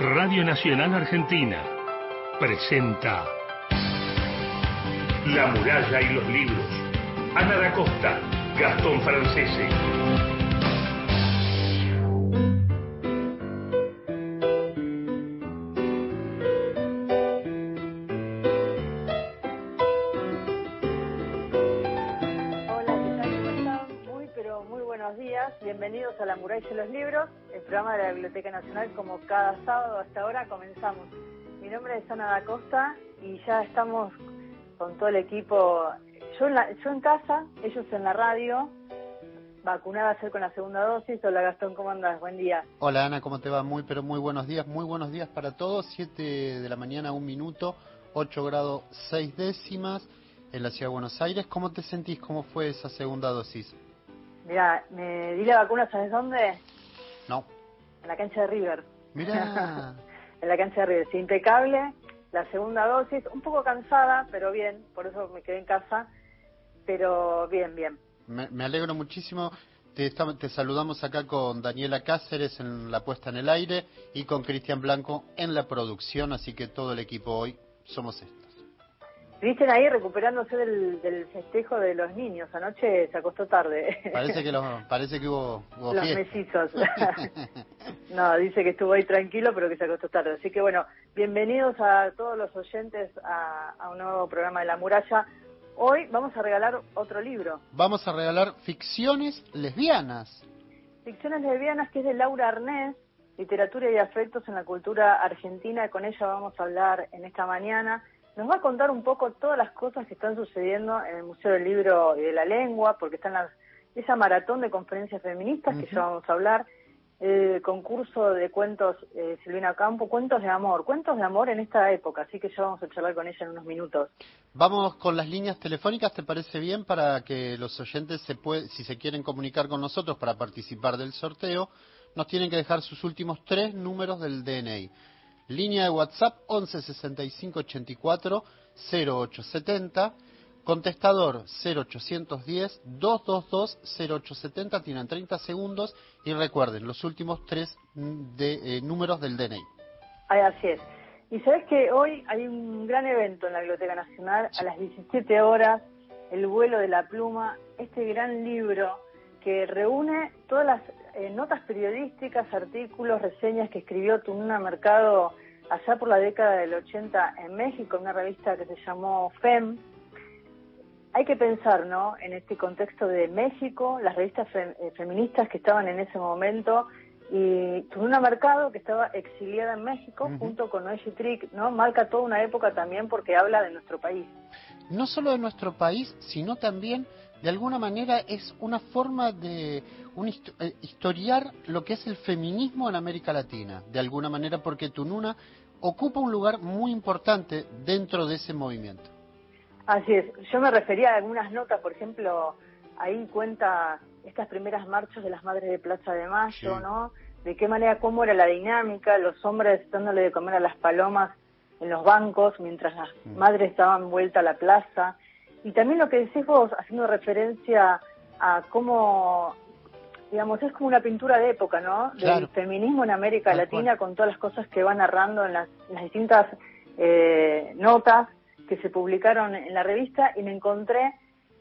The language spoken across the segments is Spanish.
Radio Nacional Argentina presenta La muralla y los libros. Ana da Costa, Gastón Francese. Hola, ¿qué. Muy, pero muy buenos días. Bienvenidos a La Muralla y los Libros, programa de la Biblioteca Nacional. Como cada sábado hasta ahora comenzamos. Mi nombre es Ana da Costa y ya estamos con todo el equipo. Yo en, la- yo en casa, ellos en la radio, vacunada ayer con la segunda dosis. Hola Gastón, ¿cómo andas? Buen día. Hola Ana, ¿cómo te va? Muy, pero muy buenos días, muy buenos días para todos. 7 de la mañana, un minuto, 8 grados 6 décimas en la ciudad de Buenos Aires. ¿Cómo te sentís? ¿Cómo fue esa segunda dosis? Mira, me di la vacuna, ¿sabes dónde? No. En la cancha de River. Mira, en la cancha de River. Sí, impecable. La segunda dosis, un poco cansada, pero bien, por eso me quedé en casa. Pero bien, bien. me, me alegro muchísimo. Te, te saludamos acá con Daniela Cáceres en la puesta en el aire y con Cristian Blanco en la producción, así que todo el equipo hoy somos estos. Visten ahí recuperándose del, del festejo de los niños. Anoche se acostó tarde. Parece que, lo- parece que hubo, hubo los fiesta. mesizos. no, dice que estuvo ahí tranquilo, pero que se acostó tarde. Así que bueno, bienvenidos a todos los oyentes a, a un nuevo programa de La Muralla. Hoy vamos a regalar otro libro. Vamos a regalar ficciones lesbianas. Ficciones lesbianas, que es de Laura Arnés, Literatura y Afectos en la Cultura Argentina. Con ella vamos a hablar en esta mañana. Nos va a contar un poco todas las cosas que están sucediendo en el Museo del Libro y de la Lengua, porque están las, esa maratón de conferencias feministas que ya vamos a hablar. El concurso de cuentos eh, Silvina Campo, cuentos de amor, cuentos de amor en esta época, así que ya vamos a charlar con ella en unos minutos. Vamos con las líneas telefónicas, ¿te parece bien? Para que los oyentes, se puede, si se quieren comunicar con nosotros para participar del sorteo, nos tienen que dejar sus últimos tres números del DNI. Línea de WhatsApp 11 65 84 0870. Contestador 0810 222 0870. Tienen 30 segundos. Y recuerden, los últimos tres mm, de, eh, números del DNI. Ay, así es. Y sabes que hoy hay un gran evento en la Biblioteca Nacional a las 17 horas, El vuelo de la pluma, este gran libro que reúne todas las eh, notas periodísticas, artículos, reseñas que escribió Tununa Mercado allá por la década del 80 en México, en una revista que se llamó FEM. Hay que pensar, ¿no? En este contexto de México, las revistas fe- eh, feministas que estaban en ese momento y Tununa Mercado, que estaba exiliada en México, junto con Noé Trick, ¿no? Marca toda una época también porque habla de nuestro país. no solo de nuestro país, sino también, de alguna manera, es una forma de un eh, historiar lo que es el feminismo en América Latina, de alguna manera, porque Tununa ocupa un lugar muy importante dentro de ese movimiento. Así es, yo me refería a algunas notas, por ejemplo, ahí cuenta estas primeras marchas de las Madres de Plaza de Mayo, Sí. ¿no? De qué manera, cómo era la dinámica, los hombres dándole de comer a las palomas en los bancos, mientras las Mm. madres daban vuelta a la plaza. Y también lo que decís vos, haciendo referencia a cómo, digamos, es como una pintura de época, ¿no? Del Claro. feminismo en América Latina con todas las cosas que va narrando en las, en las distintas eh, notas que se publicaron en la revista y me encontré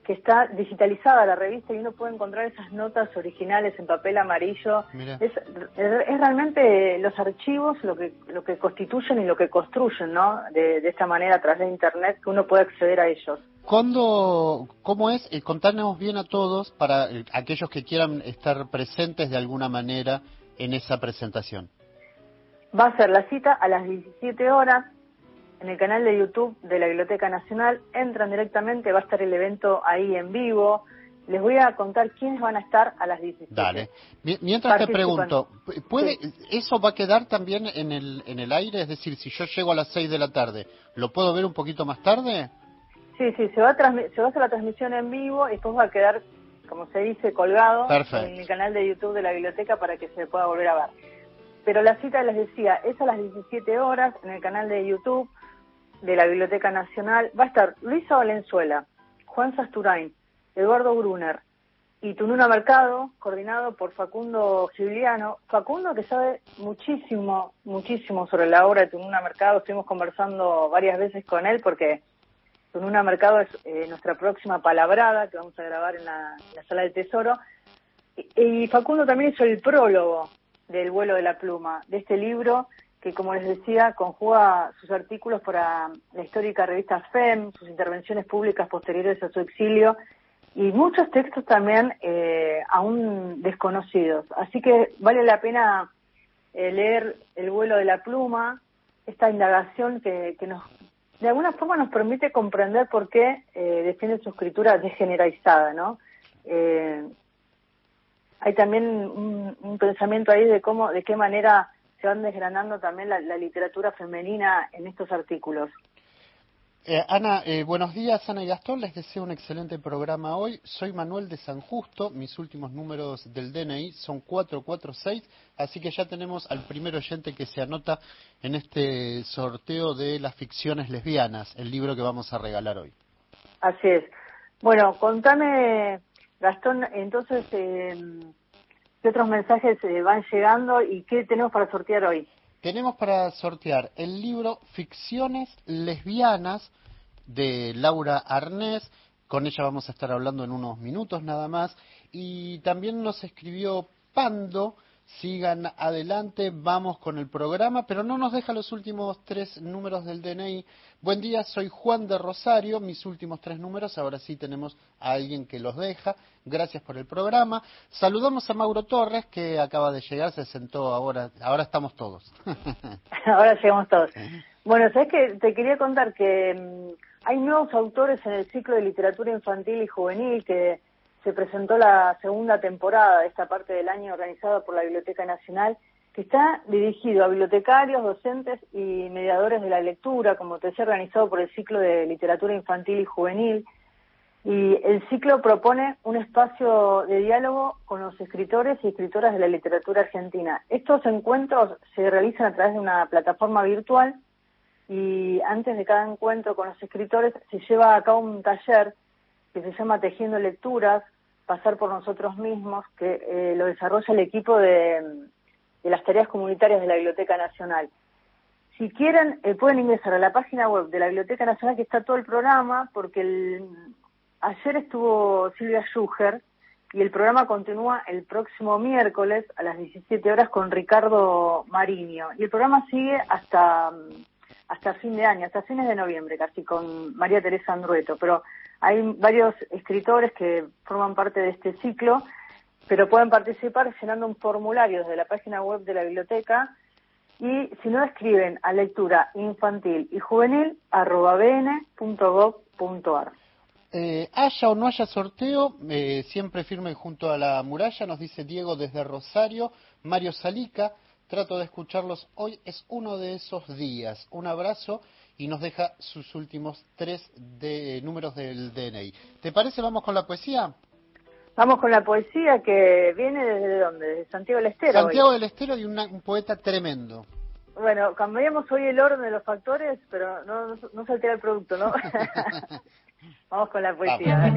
que está digitalizada la revista y uno puede encontrar esas notas originales en papel amarillo. Es- es realmente los archivos lo que, lo que constituyen y lo que construyen, ¿no? De, de esta manera a través de Internet que uno puede acceder a ellos. ¿Cuándo, ¿Cómo es? Eh, contanos bien a todos, para eh, aquellos que quieran estar presentes de alguna manera en esa presentación. Va a ser la cita a las 17 horas en el canal de YouTube de la Biblioteca Nacional. Entran directamente, va a estar el evento ahí en vivo. Les voy a contar quiénes van a estar a las 17. Dale. Mi- Mientras te pregunto, ¿puede, Sí. ¿eso va a quedar también en el, en el aire? Es decir, si yo llego a las 6 de la tarde, ¿lo puedo ver un poquito más tarde? Sí, sí, se va, a se va a hacer la transmisión en vivo y después va a quedar, como se dice, colgado en el canal de YouTube de la biblioteca para que se pueda volver a ver. Pero la cita, les decía, es a las 17 horas en el canal de YouTube de la Biblioteca Nacional. Va a estar Luisa Valenzuela, Juan Sasturain, Eduardo Brunner, y Tununa Mercado, coordinado por Facundo Giuliano. Facundo que sabe muchísimo, muchísimo sobre la obra de Tununa Mercado. Estuvimos conversando varias veces con él porque Tununa Mercado es eh, nuestra próxima palabrada que vamos a grabar en la, Sala del Tesoro. Y, Facundo también hizo el prólogo del vuelo de la pluma, de este libro que, como les decía, conjuga sus artículos para la histórica revista FEM, sus intervenciones públicas posteriores a su exilio y muchos textos también eh, aún desconocidos. Así que vale la pena eh, leer El vuelo de la pluma, esta indagación que, nos, de alguna forma nos permite comprender por qué eh, defiende su escritura degeneralizada, ¿no? Eh, hay también un, pensamiento ahí de cómo, de qué manera se van desgranando también la literatura femenina en estos artículos. Eh, Ana, eh, buenos días, Ana y Gastón. Les deseo un excelente programa hoy. Soy Manuel de San Justo. Mis últimos números del DNI son 446, así que ya tenemos al primer oyente que se anota en este sorteo de las ficciones lesbianas, el libro que vamos a regalar hoy. Así es. Bueno, contame, Gastón, entonces, eh, ¿qué otros mensajes van llegando y qué tenemos para sortear hoy? Tenemos para sortear el libro Ficciones Lesbianas de Laura Arnés. Con ella vamos a estar hablando en unos minutos nada más. Y también nos escribió Pando sigan adelante, vamos con el programa, pero no nos deja los últimos tres números del DNI. Buen día, soy Juan de Rosario, mis últimos tres números, ahora sí tenemos a alguien que los deja. Gracias por el programa. Saludamos a Mauro Torres, que acaba de llegar, se sentó ahora, ahora estamos todos. ahora llegamos todos. Bueno, sabes que te quería contar que mm, hay nuevos autores en el ciclo de literatura infantil y juvenil que se presentó la segunda temporada de esta parte del año organizada por la Biblioteca Nacional, que está dirigido a bibliotecarios, docentes y mediadores de la lectura, como te decía, organizado por el ciclo de literatura infantil y juvenil. Y el ciclo propone un espacio de diálogo con los escritores y escritoras de la literatura argentina. Estos encuentros se realizan a través de una plataforma virtual y antes de cada encuentro con los escritores se lleva a cabo un taller que se llama Tejiendo Lecturas, pasar por nosotros mismos, que eh, lo desarrolla el equipo de, las tareas comunitarias de la Biblioteca Nacional. Si quieren, eh, pueden ingresar a la página web de la Biblioteca Nacional, que está todo el programa, porque el, ayer estuvo Silvia Schuger y el programa continúa el próximo miércoles a las 17 horas con Ricardo Mariño. Y el programa sigue hasta, hasta fin de año, hasta fines de noviembre, casi con María Teresa Andrueto. Pero hay varios escritores que forman parte de este ciclo, pero pueden participar llenando un formulario desde la página web de la biblioteca y si no escriben a lectura infantil y juvenil arroba bn.gov.ar. Eh, haya o no haya sorteo, eh, siempre firme junto a la muralla, nos dice Diego desde Rosario, Mario Salica, trato de escucharlos hoy, es uno de esos días. Un abrazo y nos deja sus últimos tres de, números del DNI. ¿Te parece? Vamos con la poesía. Vamos con la poesía que viene desde dónde? Desde Santiago del Estero. Santiago del Estero y un poeta tremendo. Bueno, cambiamos hoy el orden de los factores, pero no, no, se altera el producto, ¿no? Vamos con la poesía.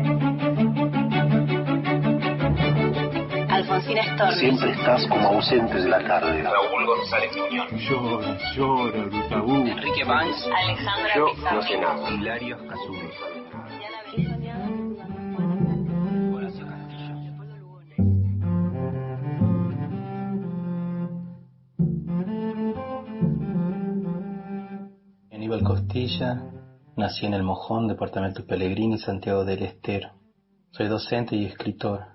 Alfonsina Storni. Siempre estás como ausente de la tarde. Raúl González Muñoz. Llora, llora, el tabú. Enrique Banks. Alejandra Yo Pizarro. no sé nada. Hilario Casulo. Aníbal Costilla, nací en El Mojón, departamento Pellegrini, Santiago del Estero. Soy docente y escritor.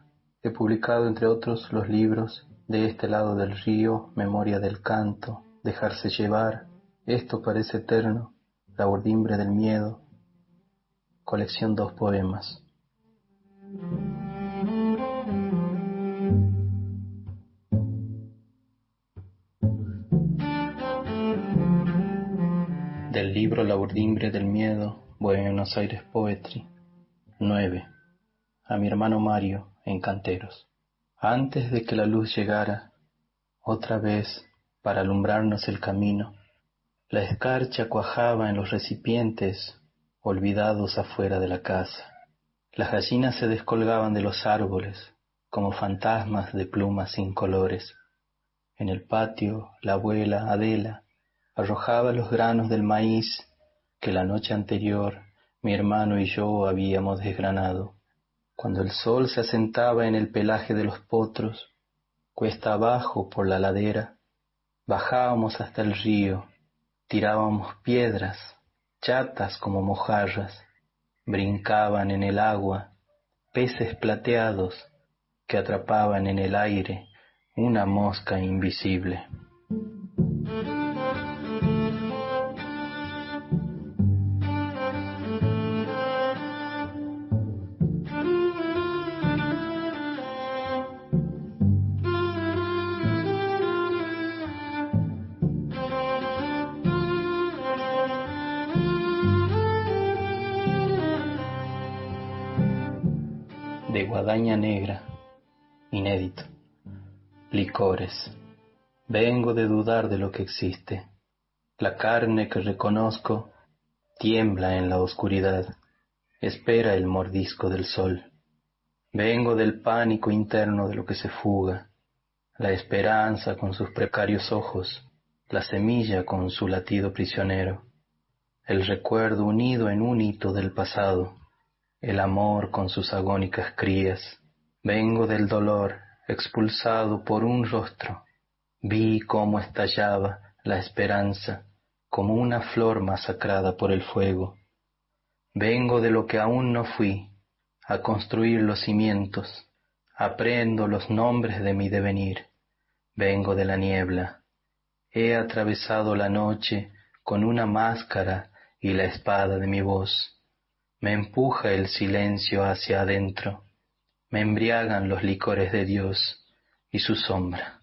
He publicado, entre otros, los libros De este lado del río, Memoria del canto, Dejarse llevar, Esto parece eterno, La bordimbre del miedo, colección dos poemas. Del libro La bordimbre del miedo, Buenos Aires Poetry. 9. A mi hermano Mario, en canteros. Antes de que la luz llegara, otra vez, para alumbrarnos el camino, la escarcha cuajaba en los recipientes olvidados afuera de la casa. Las gallinas se descolgaban de los árboles, como fantasmas de plumas sin colores. En el patio, la abuela Adela arrojaba los granos del maíz que la noche anterior mi hermano y yo habíamos desgranado. Cuando el sol se asentaba en el pelaje de los potros, cuesta abajo por la ladera, bajábamos hasta el río, tirábamos piedras, chatas como mojarras, brincaban en el agua peces plateados que atrapaban en el aire una mosca invisible. Guadaña negra, inédito, licores. Vengo de dudar de lo que existe. La carne que reconozco tiembla en la oscuridad, espera el mordisco del sol. Vengo del pánico interno de lo que se fuga, la esperanza con sus precarios ojos, la semilla con su latido prisionero, el recuerdo unido en un hito del pasado, el amor con sus agónicas crías. Vengo del dolor, expulsado por un rostro. Vi cómo estallaba la esperanza como una flor masacrada por el fuego. Vengo de lo que aún no fui, a construir los cimientos. Aprendo los nombres de mi devenir. Vengo de la niebla. He atravesado la noche con una máscara y la espada de mi voz me empuja el silencio hacia adentro, me embriagan los licores de Dios y su sombra.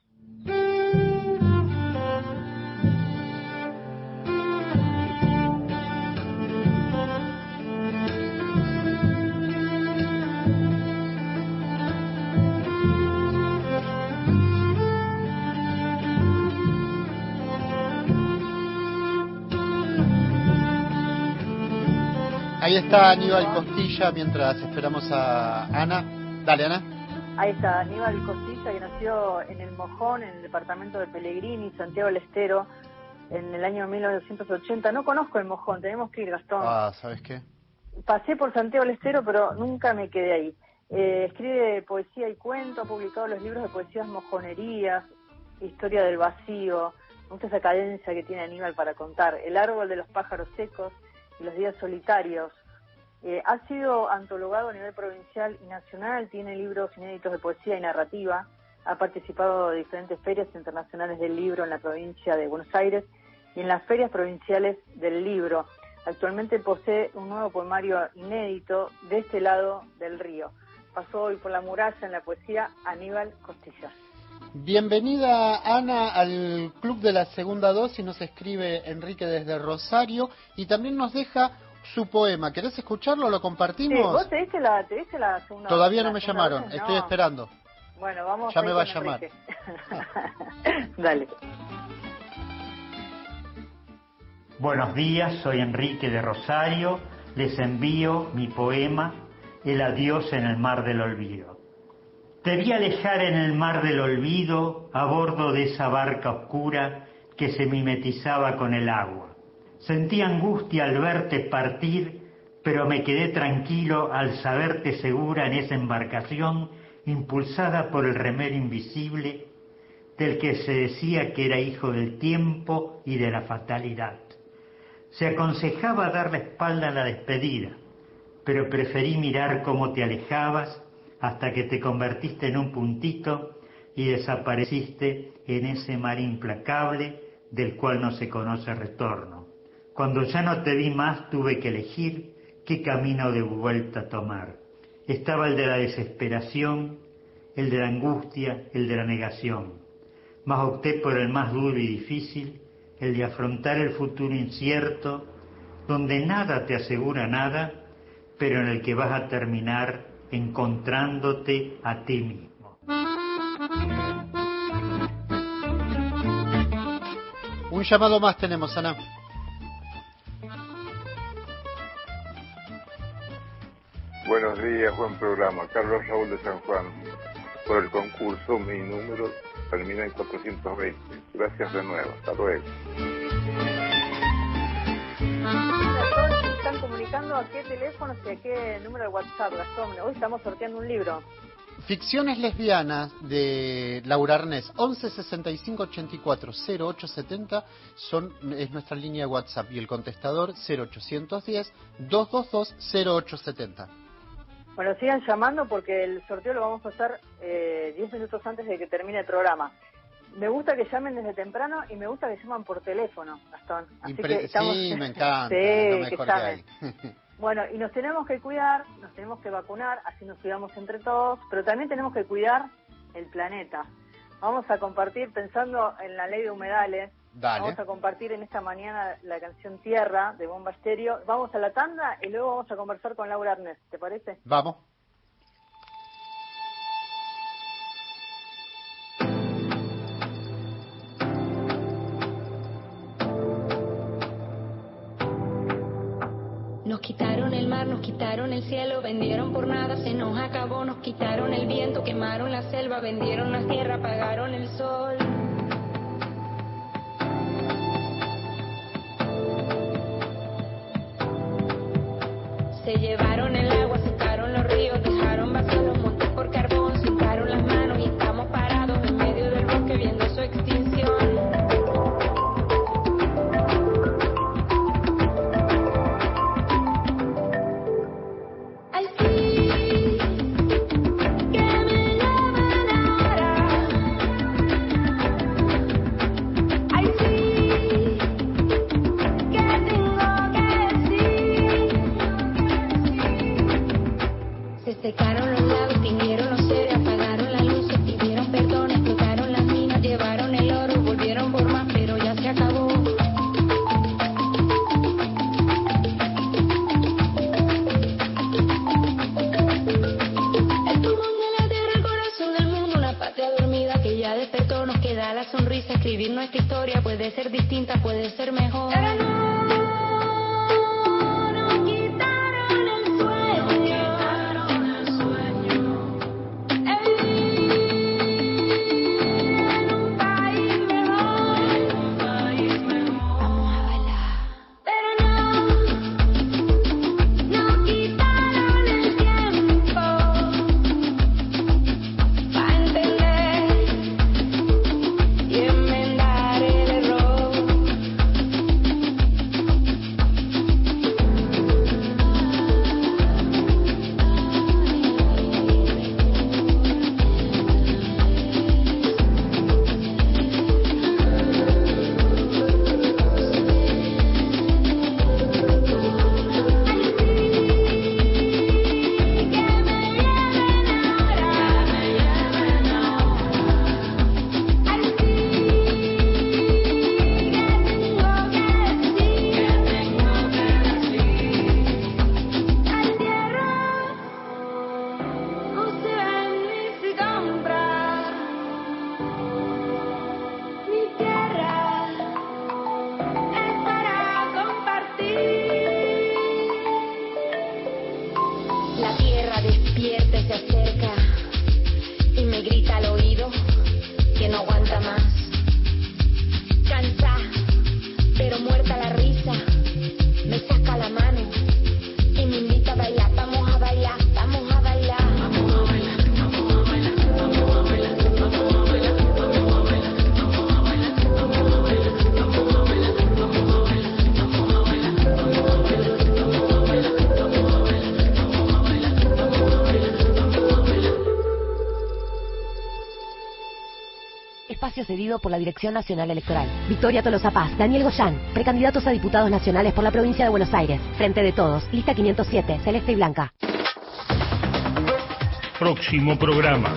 Está Aníbal Costilla mientras esperamos a Ana. Dale, Ana. Ahí está Aníbal Costilla, que nació en El Mojón, en el departamento de Pellegrini, Santiago del Estero, en el año 1980. No conozco El Mojón, tenemos que ir, Gastón. Ah, ¿sabes qué? Pasé por Santiago del Estero, pero nunca me quedé ahí. Eh, escribe poesía y cuento, ha publicado los libros de poesías Mojonerías, Historia del Vacío, mucha esa cadencia que tiene Aníbal para contar. El árbol de los pájaros secos, y los días solitarios. Eh, ha sido antologado a nivel provincial y nacional, tiene libros inéditos de poesía y narrativa, ha participado de diferentes ferias internacionales del libro en la provincia de Buenos Aires y en las ferias provinciales del libro. Actualmente posee un nuevo poemario inédito de este lado del río. Pasó hoy por la muralla en la poesía Aníbal Costillas. Bienvenida Ana al Club de la Segunda Dosis, nos escribe Enrique desde Rosario y también nos deja su poema. ¿Querés escucharlo? ¿Lo compartimos? Sí, ¿Vos te diste la, te diste la segunda Todavía no me llamaron, estoy No. esperando. Bueno, vamos Ya me va a llamar. Dale. Buenos días, soy Enrique de Rosario, les envío mi poema El adiós en el mar del olvido. Te vi alejar en el mar del olvido a bordo de esa barca oscura que se mimetizaba con el agua. Sentí angustia al verte partir, pero me quedé tranquilo al saberte segura en esa embarcación impulsada por el remer invisible del que se decía que era hijo del tiempo y de la fatalidad. Se aconsejaba dar la espalda a la despedida, pero preferí mirar cómo te alejabas hasta que te convertiste en un puntito y desapareciste en ese mar implacable del cual no se conoce retorno. Cuando ya no te vi más tuve que elegir qué camino de vuelta tomar. Estaba el de la desesperación, el de la angustia, el de la negación. Mas opté por el más duro y difícil, el de afrontar el futuro incierto, donde nada te asegura nada, pero en el que vas a terminar encontrándote a ti mismo. Un llamado más tenemos, Ana. Buenos días, buen programa. Carlos Raúl de San Juan. por el concurso. Mi número termina en 420. Gracias de nuevo. Hasta luego. están comunicando a qué teléfono y a qué número de WhatsApp, Gastón. Hoy estamos sorteando un libro. Ficciones lesbianas de Laura Arnés, 11 65 84 0870 son, es nuestra línea de WhatsApp y el contestador 0810 222 0870. Bueno, sigan llamando porque el sorteo lo vamos a hacer eh, 10 minutos antes de que termine el programa. Me gusta que llamen desde temprano y me gusta que llaman por teléfono, Gastón. Así que estamos... Sí, me encanta. sí, que, llamen. Bueno, y nos tenemos que cuidar, nos tenemos que vacunar, así nos cuidamos entre todos, pero también tenemos que cuidar el planeta. Vamos a compartir, pensando en la ley de humedales, vamos a compartir en esta mañana la canción Tierra de Bomba Estéreo. Vamos a la tanda y luego vamos a conversar con Laura Arnés, ¿te parece? Vamos. Nos quitaron el mar, nos quitaron el cielo, vendieron por nada, se nos acabó, nos quitaron el viento, quemaron la selva, vendieron la tierra, apagaron el sol. Escribir nuestra historia puede ser distinta, puede ser mejor. Espacio cedido por la Dirección Nacional Electoral. Victoria Tolosa Paz, Daniel Goyán, precandidatos a diputados nacionales por la provincia de Buenos Aires. Frente de todos, lista 507, celeste y blanca. Próximo programa.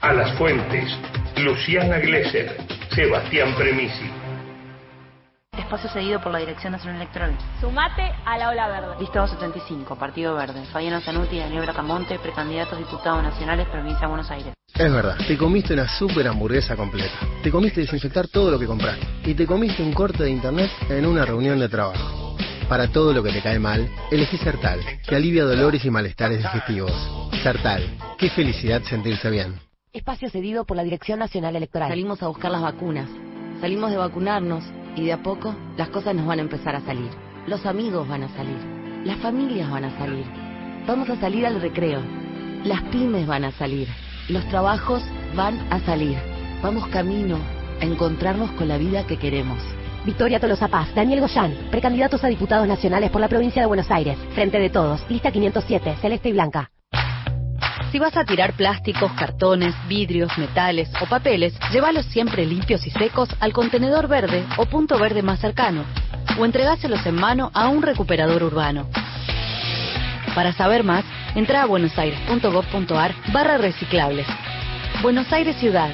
A las fuentes. Luciana Glesser. Sebastián Premisi. Espacio cedido por la Dirección Nacional Electoral. Sumate a la ola verde. Lista 275, Partido Verde. Fabiana Zanuti y Daniel Bracamonte, precandidatos diputados nacionales, provincia de Buenos Aires. Es verdad, te comiste una super hamburguesa completa. Te comiste desinfectar todo lo que compraste. Y te comiste un corte de internet en una reunión de trabajo. Para todo lo que te cae mal, elegí Sertal, que alivia dolores y malestares digestivos. Sertal, qué felicidad sentirse bien. Espacio cedido por la Dirección Nacional Electoral. Salimos a buscar las vacunas. Salimos de vacunarnos y de a poco las cosas nos van a empezar a salir. Los amigos van a salir. Las familias van a salir. Vamos a salir al recreo. Las pymes van a salir. Los trabajos van a salir. Vamos camino a encontrarnos con la vida que queremos. Victoria Tolosa Paz, Daniel Goyán, precandidatos a diputados nacionales por la provincia de Buenos Aires. Frente de todos, lista 507, celeste y blanca. Si vas a tirar plásticos, cartones, vidrios, metales o papeles, llévalos siempre limpios y secos al contenedor verde o punto verde más cercano, o entregáselos en mano a un recuperador urbano. Para saber más, entra a buenosaires.gov.ar barra reciclables. Buenos Aires Ciudad.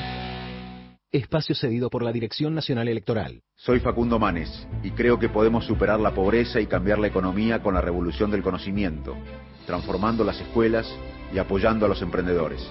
Espacio cedido por la Dirección Nacional Electoral. Soy Facundo Manes y creo que podemos superar la pobreza y cambiar la economía con la revolución del conocimiento, transformando las escuelas y apoyando a los emprendedores.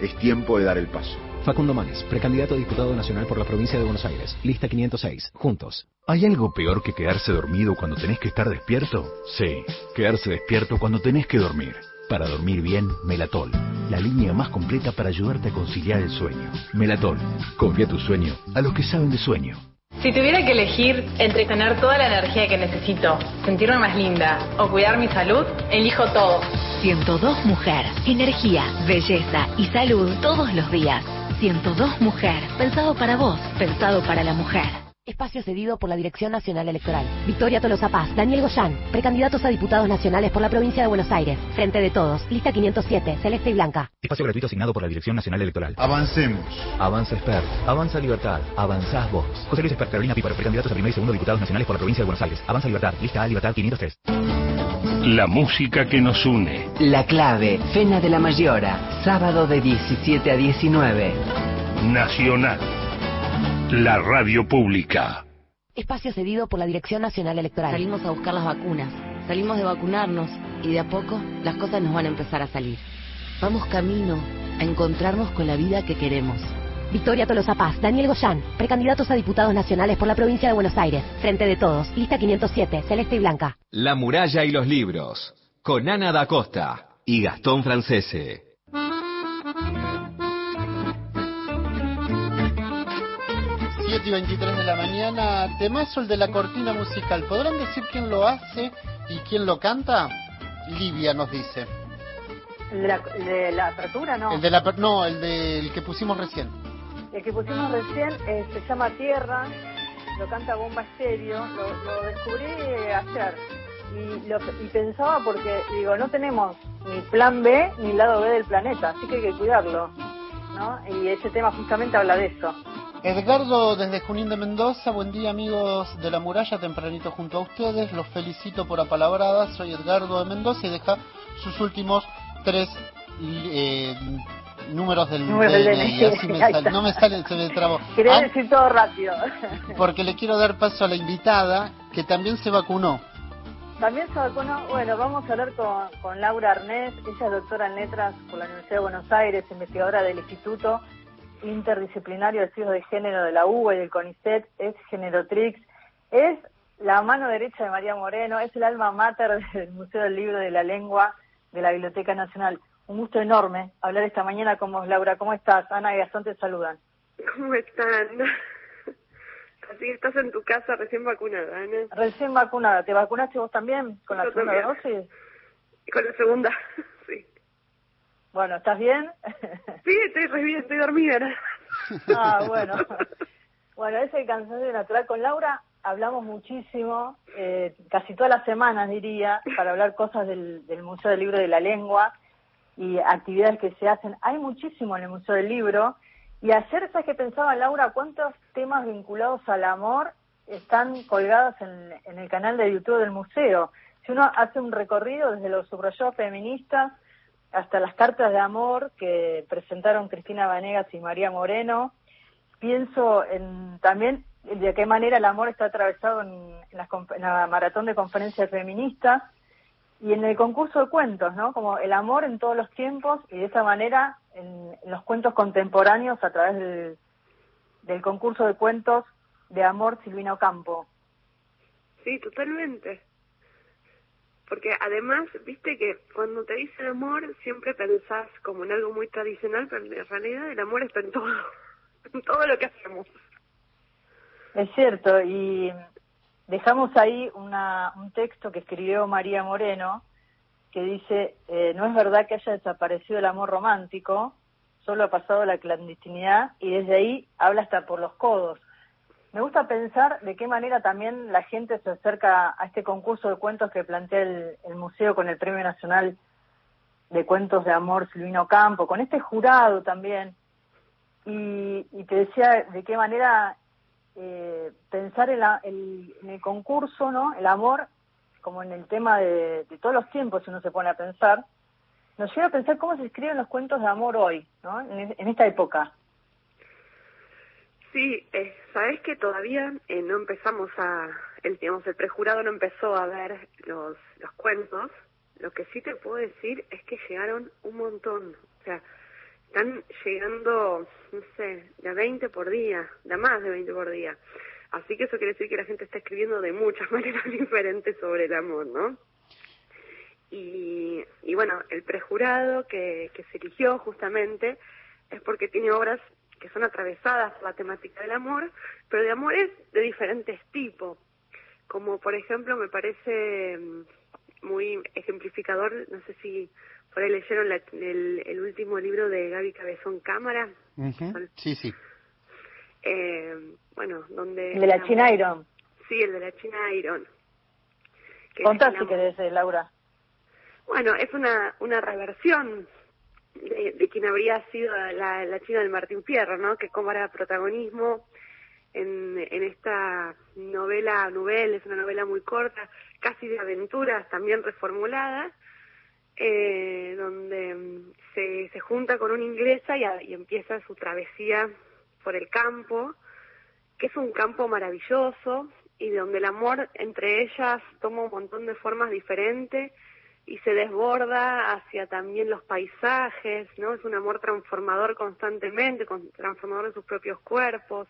Es tiempo de dar el paso. Facundo Manes, precandidato a diputado nacional por la provincia de Buenos Aires. Lista 506. Juntos. ¿Hay algo peor que quedarse dormido cuando tenés que estar despierto? Sí, quedarse despierto cuando tenés que dormir. Para dormir bien, Melatol, la línea más completa para ayudarte a conciliar el sueño. Melatol, confía tu sueño a los que saben de sueño. Si tuviera que elegir entre tener toda la energía que necesito, sentirme más linda o cuidar mi salud, elijo todo. 102 Mujer. Energía, belleza y salud todos los días. 102 Mujer. Pensado para vos, pensado para la mujer. Espacio cedido por la Dirección Nacional Electoral. Victoria Tolosa Paz, Daniel Goyán, precandidatos a diputados nacionales por la provincia de Buenos Aires. Frente de todos, lista 507, celeste y blanca. Espacio gratuito asignado por la Dirección Nacional Electoral. Avancemos. Avanza Expert. Avanza Libertad. Avanzás vos. José Luis Expert, Carolina Píparo, precandidatos a primer y segundo diputados nacionales por la provincia de Buenos Aires. Avanza Libertad. Lista A Libertad 503. La música que nos une. La clave, Fena de la Mayora, sábado de 17 a 19. Nacional. La radio pública. Espacio cedido por la Dirección Nacional Electoral. Salimos a buscar las vacunas. Salimos de vacunarnos y de a poco las cosas nos van a empezar a salir. Vamos camino a encontrarnos con la vida que queremos. Victoria Tolosa Paz, Daniel Goyán, precandidatos a diputados nacionales por la provincia de Buenos Aires. Frente de todos, lista 507, celeste y blanca. La muralla y los libros, con Ana da Costa y Gastón Francese. 7 y 23 de la mañana, temazo el de la cortina musical. ¿Podrán decir quién lo hace y quién lo canta? Livia nos dice. ¿El de la, el de la apertura, no? El de la, no, el del que pusimos recién. El que pusimos recién eh, se llama Tierra, lo canta Bomba Estéreo, lo, descubrí ayer. Y, lo, y pensaba porque, digo, no tenemos ni plan B ni lado B del planeta, así que hay que cuidarlo. ¿no? Y ese tema justamente habla de eso. Edgardo desde Junín de Mendoza, buen día amigos de la muralla, tempranito junto a ustedes, los felicito por apalabradas, soy Edgardo de Mendoza y deja sus últimos tres eh, números del Números del DNI, DNI, así me ahí sale, está. no me sale, se me trabó. Quería Ah, decir todo rápido. porque le quiero dar paso a la invitada que también se vacunó. También se vacunó, bueno, vamos a hablar con, con Laura Arnés, ella es doctora en letras por la Universidad de Buenos Aires, investigadora del Instituto Interdisciplinario de Estudios de Género de la UBA y del CONICET, es Generotrix, es la mano derecha de María Moreno, es el alma mater del Museo del Libro de la Lengua de la Biblioteca Nacional. Un gusto enorme hablar esta mañana con vos, Laura. ¿Cómo estás? Ana y Gastón te saludan. ¿Cómo están? Así estás en tu casa recién vacunada, ¿no? Recién vacunada. ¿Te vacunaste vos también con la Yo segunda también. dosis? Con la segunda, sí. Bueno, ¿estás bien? Sí, estoy re bien, estoy dormida. ¿no? Ah, bueno. Bueno, ese cansancio natural con Laura hablamos muchísimo, eh, casi todas las semanas diría, para hablar cosas del, del Museo del Libro de la Lengua y actividades que se hacen. Hay muchísimo en el Museo del Libro. Y ayer, ¿sabes qué pensaba Laura? ¿Cuántos temas vinculados al amor están colgados en, el canal de YouTube del museo? Si uno hace un recorrido desde los subrayados feministas hasta las cartas de amor que presentaron Cristina Vanegas y María Moreno, pienso en también de qué manera el amor está atravesado en, en en la maratón de conferencias feministas y en el concurso de cuentos, ¿no? Como el amor en todos los tiempos y de esa manera en, en los cuentos contemporáneos a través del, del concurso de cuentos de amor Silvina Ocampo. Sí, totalmente. Porque además, viste que cuando te dicen amor, siempre pensás como en algo muy tradicional, pero en realidad el amor está en todo, en todo lo que hacemos. Es cierto, y dejamos ahí una, un texto que escribió María Moreno, que dice, eh, no es verdad que haya desaparecido el amor romántico, solo ha pasado la clandestinidad y desde ahí habla hasta por los codos. Me gusta pensar de qué manera también la gente se acerca a este concurso de cuentos que plantea el, el museo con el Premio Nacional de Cuentos de Amor Silvino Campo, con este jurado también. Y, y te decía de qué manera eh, pensar en, la- el- en el concurso, ¿no? El amor, como en el tema de, todos los tiempos, si uno se pone a pensar, nos lleva a pensar cómo se escriben los cuentos de amor hoy, ¿no? En esta época. Sí, eh, sabes que todavía eh, no empezamos a, el, digamos, el prejurado no empezó a ver los, los cuentos. Lo que sí te puedo decir es que llegaron un montón. O sea, están llegando, no sé, de a 20 por día, de más de 20 por día. Así que eso quiere decir que la gente está escribiendo de muchas maneras diferentes sobre el amor, ¿no? Y, y bueno, el prejurado que, que se eligió justamente es porque tiene obras que son atravesadas por la temática del amor, pero de amores de diferentes tipos. Como por ejemplo me parece mm, muy ejemplificador, no sé si por ahí leyeron la- el, el último libro de Gaby Cabezón Cámara. Sí, sí. eh, bueno, donde... El de la China Iron. Sí, el de la China Iron. Contá si querés, eh, Laura. Bueno, es una, una reversión de, de quien habría sido la, la China del Martín Fierro, ¿no? Que cobra protagonismo en, en esta novela, novela, es una novela muy corta, casi de aventuras, también reformulada, eh, donde mm, se, se junta con una inglesa y, empieza su travesía por el campo, que es un campo maravilloso y donde el amor entre ellas toma un montón de formas diferentes y se desborda hacia también los paisajes, ¿no? Es un amor transformador constantemente, con- transformador de sus propios cuerpos.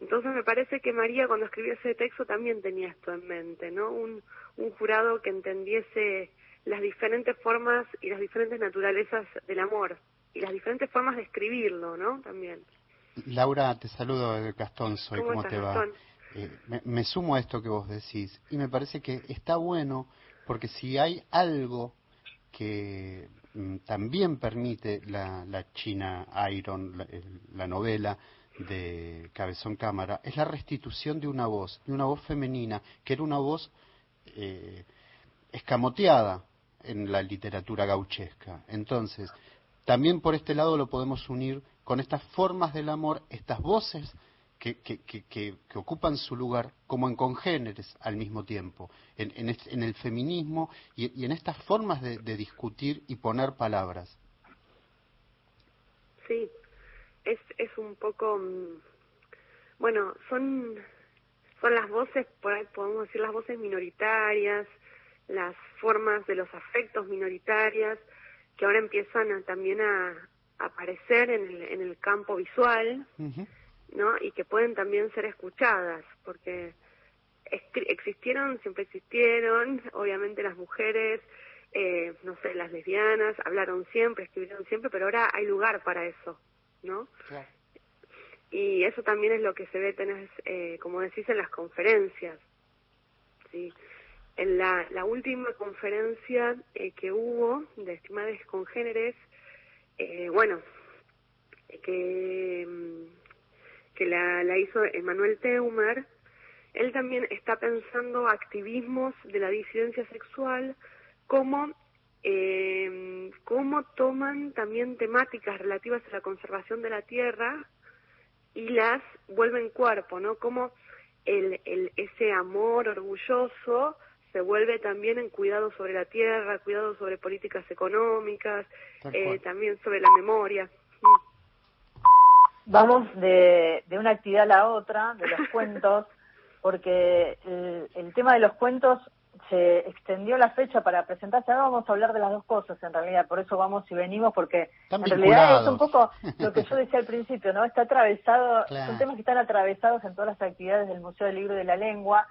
Entonces me parece que María cuando escribió ese texto también tenía esto en mente, ¿no? Un, un jurado que entendiese las diferentes formas y las diferentes naturalezas del amor y las diferentes formas de escribirlo, ¿no? También. Laura, te saludo, eh, Gastón, soy, ¿Cómo ¿cómo, estás, te va? Gastón? Eh, me, me sumo a esto que vos decís y me parece que está bueno porque si hay algo que mm, también permite la, la China Iron, la, la novela de Cabezón Cámara, es la restitución de una voz, de una voz femenina, que era una voz eh, escamoteada en la literatura gauchesca. Entonces, también por este lado lo podemos unir con estas formas del amor, estas voces que, que, que, que- ocupan su lugar como en congéneres al mismo tiempo, en, en, el feminismo y, y en estas formas de, de discutir y poner palabras. Sí, es, es un poco, mm, bueno, son, son las voces, podemos decir las voces minoritarias, las formas de los afectos minoritarias, que ahora empiezan a- también a, a aparecer en el, en el campo visual, ¿no? Y que pueden también ser escuchadas, porque existieron, siempre existieron, obviamente las mujeres, eh, no sé, las lesbianas, hablaron siempre, escribieron siempre, pero ahora hay lugar para eso, ¿no? Y eso también es lo que se ve, tenés, eh, como decís, en las conferencias, ¿sí? En la, la última conferencia eh, que hubo de estimadas congéneres, eh, bueno, que, mm, que la, la hizo Emanuel Teumer, él también está pensando activismos de la disidencia sexual, como eh, cómo toman también temáticas relativas a la conservación de la tierra y las vuelven cuerpo, ¿no? Como el, el, ese amor orgulloso se vuelve también en cuidado sobre la tierra, cuidado sobre políticas económicas, eh, también sobre la memoria. Vamos de, de una actividad a la otra, de los cuentos, porque el, el tema de los cuentos se extendió la fecha para presentarse. Ahora vamos a hablar de las dos cosas, en realidad, por eso vamos y venimos, porque Están en realidad es un poco lo que yo decía al principio, ¿no? Está atravesado, Claro. son temas que están atravesados en todas las actividades del Museo del Libro y de la Lengua,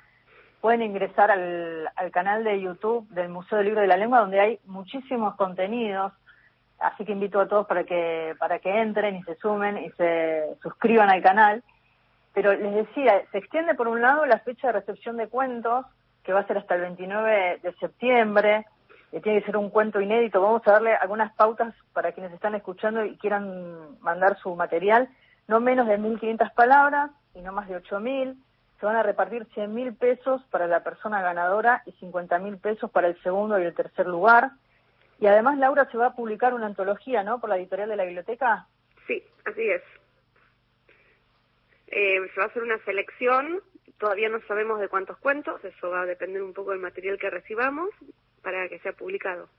pueden ingresar al, al canal de YouTube del Museo del Libro de la Lengua, donde hay muchísimos contenidos. Así que invito a todos para que, para que entren y se sumen y se suscriban al canal. Pero les decía, se extiende por un lado la fecha de recepción de cuentos, que va a ser hasta el 29 de septiembre, que tiene que ser un cuento inédito. Vamos a darle algunas pautas para quienes están escuchando y quieran mandar su material. No menos de 1.500 palabras y no más de 8.000. Se van a repartir 100.000 pesos para la persona ganadora y 50.000 pesos para el segundo y el tercer lugar. Y además, Laura, se va a publicar una antología, ¿no? Por la editorial de la biblioteca. Sí, así es. Eh, se va a hacer una selección, todavía no sabemos de cuántos cuentos, eso va a depender un poco del material que recibamos para que sea publicado.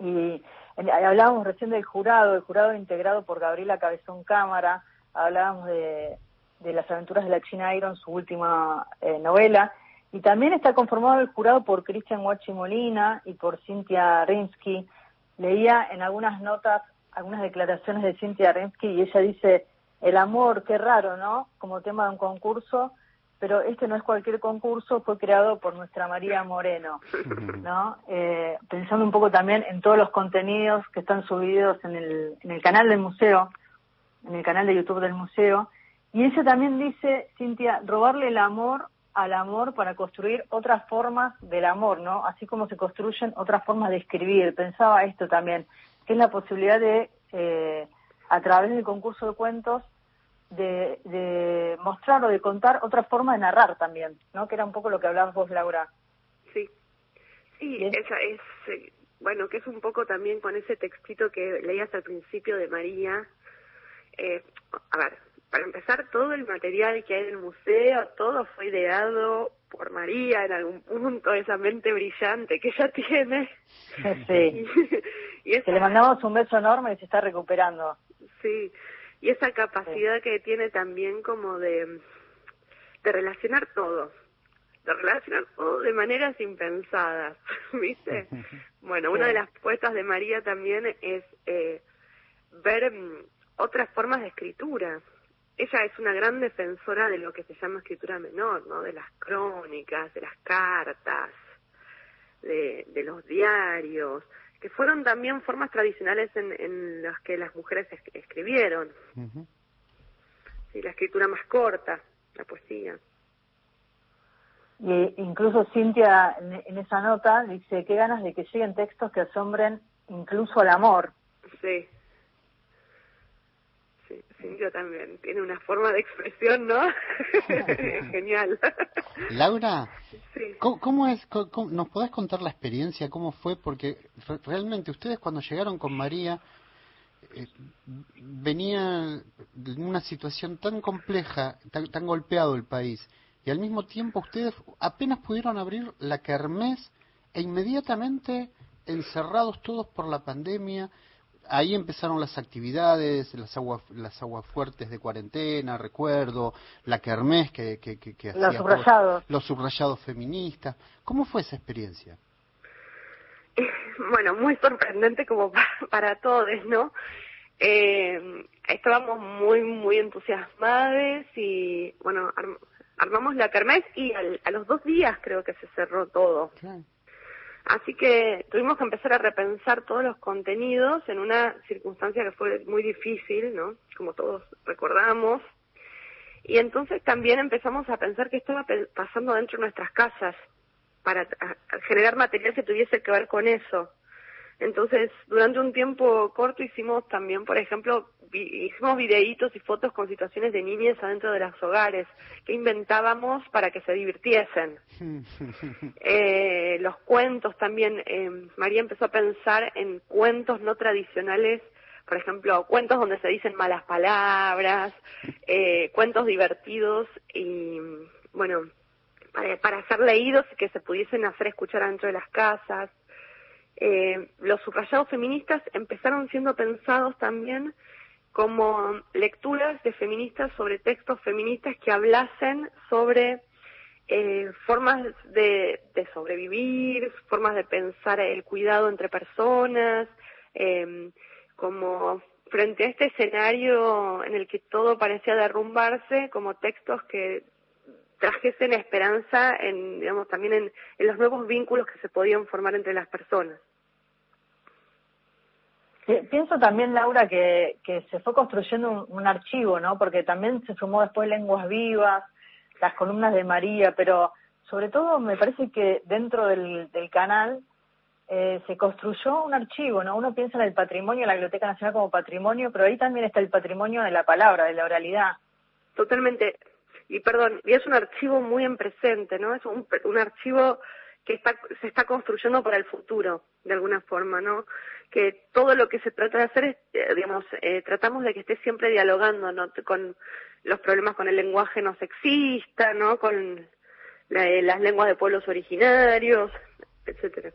Y eh, hablábamos recién del jurado, el jurado integrado por Gabriela Cabezón Cámara, hablábamos de, de Las aventuras de la China Iron, su última eh, novela, y también está conformado el jurado por Cristian Huachi Molina y por Cintia Rinsky. Leía en algunas notas algunas declaraciones de Cintia Rinsky y ella dice, el amor, qué raro, ¿no? Como tema de un concurso, pero este no es cualquier concurso, fue creado por nuestra María Moreno, ¿no? Eh, pensando un poco también en todos los contenidos que están subidos en el, en el canal del museo, en el canal de YouTube del museo, y ella también dice, Cintia, robarle el amor al amor para construir otras formas del amor, ¿no? Así como se construyen otras formas de escribir. Pensaba esto también, que es la posibilidad de, eh, a través del concurso de cuentos, de, de mostrar o de contar otra forma de narrar también, ¿no? Que era un poco lo que hablabas vos, Laura. Sí, sí, esa es, eh, bueno, que es un poco también con ese textito que leías al principio de María. Eh, a ver, para empezar, todo el material que hay en el museo, todo fue ideado por María en algún punto, esa mente brillante que ella tiene. Sí. y esa, Que le mandamos un beso enorme y se está recuperando. Sí, y esa capacidad que tiene también como de, de relacionar todo, de relacionar todo de maneras impensadas, ¿viste? Bueno, una de las puestas de María también es eh, ver mm, otras formas de escritura. Ella es una gran defensora de lo que se llama escritura menor, ¿no? De las crónicas, de las cartas, de, de los diarios, que fueron también formas tradicionales en, en las que las mujeres es- escribieron. Sí, la escritura más corta, la poesía. Y incluso Cintia en, en esa nota dice, qué ganas de que lleguen textos que asombren incluso al amor. Sí. Cintia también tiene una forma de expresión, ¿no? Genial. Laura, Sí. ¿cómo, cómo es? cómo- ¿Nos podés contar la experiencia? ¿Cómo fue? Porque re- realmente ustedes cuando llegaron con María eh, venía de una situación tan compleja, tan, tan golpeado el país, y al mismo tiempo ustedes apenas pudieron abrir la kermés e inmediatamente encerrados todos por la pandemia, ahí empezaron las actividades, las aguas, las aguas fuertes de cuarentena, recuerdo, la kermés que, que, que, que Los subrayados. los subrayados feministas. ¿Cómo fue esa experiencia? bueno, muy sorprendente como pa- para todos, ¿no? Eh, estábamos muy, muy entusiasmados y, bueno, arm- armamos la kermés y al- a los dos días creo que se cerró todo. Así que tuvimos que empezar a repensar todos los contenidos en una circunstancia que fue muy difícil, ¿no? Como todos recordamos. Y entonces también empezamos a pensar qué estaba pasando dentro de nuestras casas para generar material que tuviese que ver con eso. Entonces, durante un tiempo corto hicimos también, por ejemplo, vi- hicimos videitos y fotos con situaciones de niñas adentro de los hogares que inventábamos para que se divirtiesen. Eh, los cuentos también, eh, María empezó a pensar en cuentos no tradicionales, por ejemplo, cuentos donde se dicen malas palabras, eh, cuentos divertidos y, bueno, para, para ser leídos y que se pudiesen hacer escuchar adentro de las casas. Eh, los subrayados feministas empezaron siendo pensados también como lecturas de feministas sobre textos feministas que hablasen sobre eh, formas de, de sobrevivir, formas de pensar el cuidado entre personas, eh, como frente a este escenario en el que todo parecía derrumbarse, como textos que trajesen esperanza en, digamos, también en, en los nuevos vínculos que se podían formar entre las personas. Pienso también, Laura, que, que se fue construyendo un, un, archivo, ¿no? Porque también se sumó después Lenguas Vivas, las columnas de María, pero sobre todo me parece que dentro del, del canal eh, se construyó un archivo, ¿no? Uno piensa en el patrimonio, en la Biblioteca Nacional como patrimonio, pero ahí también está el patrimonio de la palabra, de la oralidad. Totalmente. Y perdón, y es un archivo muy en presente, ¿no? Es un, un archivo que está, se está construyendo para el futuro, de alguna forma, ¿no? Que todo lo que se trata de hacer es, eh, digamos, eh, tratamos de que esté siempre dialogando, ¿no? Con los problemas con el lenguaje no sexista, ¿no? Con la, las lenguas de pueblos originarios, etcétera.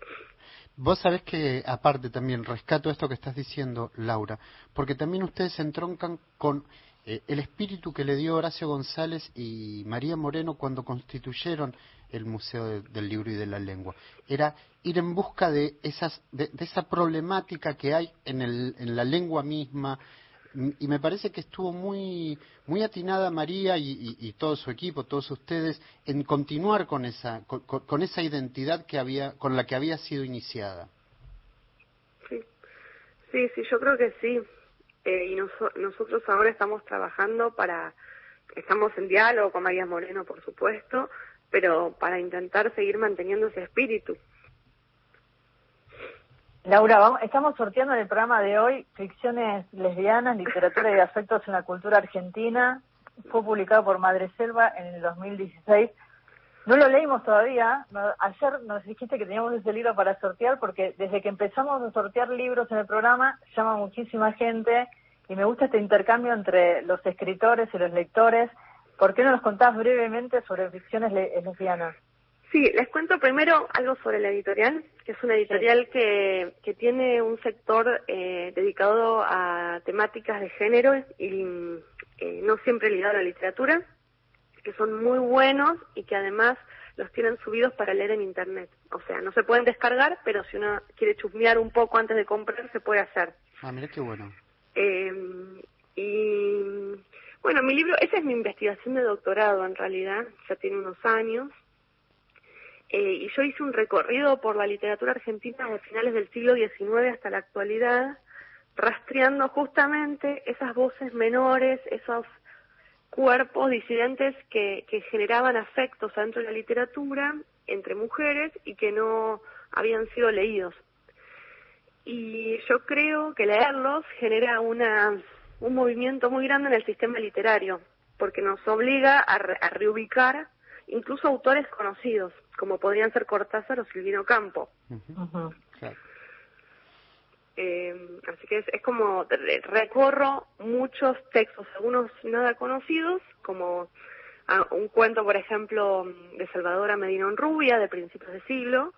Vos sabés que, aparte también, rescato esto que estás diciendo, Laura, porque también ustedes se entroncan con eh, el espíritu que le dio Horacio González y María Moreno cuando constituyeron el Museo de, del Libro y de la Lengua. Era ir en busca de, esas, de, de esa problemática que hay en, el, en la lengua misma, y me parece que estuvo muy muy atinada María y, todo su equipo, todos ustedes, en continuar con esa con, esa identidad que había con la que había sido iniciada. Sí, sí, sí, yo creo que sí. Eh, y nos, nosotros ahora estamos trabajando para, estamos en diálogo con María Moreno, por supuesto, pero para intentar seguir manteniendo ese espíritu. Laura, vamos, estamos sorteando en el programa de hoy Ficciones lesbianas, literatura y afectos en la cultura argentina. Fue publicado por Madre Selva en el 2016. No lo leímos todavía. Ayer nos dijiste que teníamos ese libro para sortear porque desde que empezamos a sortear libros en el programa llama muchísima gente y me gusta este intercambio entre los escritores y los lectores. ¿Por qué no nos contás brevemente sobre Ficciones lesbianas? Sí, les cuento primero algo sobre la editorial, que es una editorial sí. que, que tiene un sector eh, dedicado a temáticas de género y eh, no siempre ligado a la literatura, que son muy buenos y que además los tienen subidos para leer en internet. O sea, no se pueden descargar, pero si uno quiere chusmear un poco antes de comprar, se puede hacer. Ah, mira qué bueno. Eh, y bueno, mi libro, esa es mi investigación de doctorado en realidad, ya tiene unos años. Eh, y yo hice un recorrido por la literatura argentina de finales del siglo XIX hasta la actualidad, rastreando justamente esas voces menores, esos cuerpos disidentes que, que generaban afectos dentro de la literatura entre mujeres y que no habían sido leídos. Y yo creo que leerlos genera una, un movimiento muy grande en el sistema literario, porque nos obliga a, re, a reubicar incluso autores conocidos, como podrían ser Cortázar o Silvino Campo. Uh -huh. claro. Eh, así que es, es, como recorro muchos textos, algunos nada conocidos, como a, un cuento, por ejemplo, de Salvadora Medina Rubia, de principios de siglo,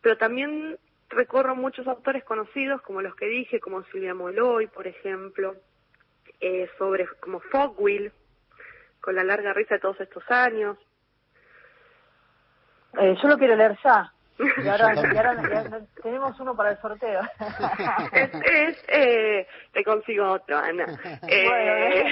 pero también recorro muchos autores conocidos, como los que dije, como Silvia Moloy, por ejemplo, eh, sobre como Fogwill, con la larga risa de todos estos años, eh, yo lo quiero leer ya. Y ahora, y ahora ya tenemos uno para el sorteo. es, es eh, te consigo otro, Ana. Eh,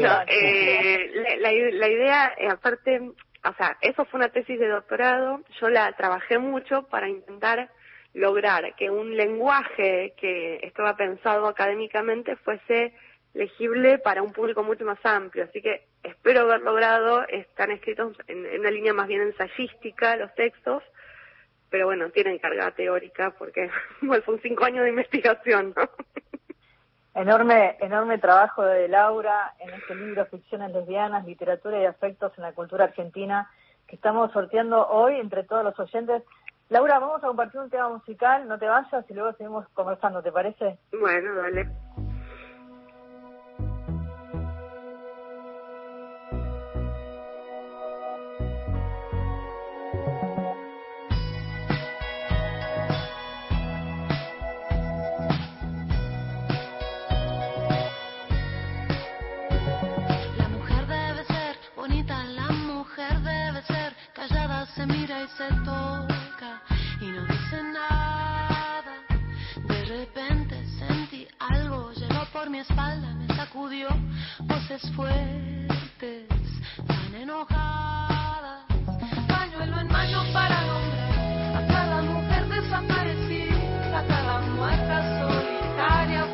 no, eh, la, la, la, idea, eh, aparte, o sea, eso fue una tesis de doctorado. Yo la trabajé mucho para intentar lograr que un lenguaje que estaba pensado académicamente fuese legible para un público mucho más amplio. Así que espero haber logrado, están escritos en, en, una línea más bien ensayística los textos, pero bueno, tienen carga teórica porque bueno, son cinco años de investigación. ¿no? Enorme, enorme trabajo de Laura en este libro Ficciones lesbianas, literatura y afectos en la cultura argentina que estamos sorteando hoy entre todos los oyentes. Laura, vamos a compartir un tema musical, no te vayas y luego seguimos conversando, ¿te parece? Bueno, dale. Se mira y se toca y no dice nada. De repente sentí algo, llegó por mi espalda, me sacudió voces fuertes, tan enojadas. Pañuelo en mano para nombrar a cada mujer desaparecida, a cada muerta solitaria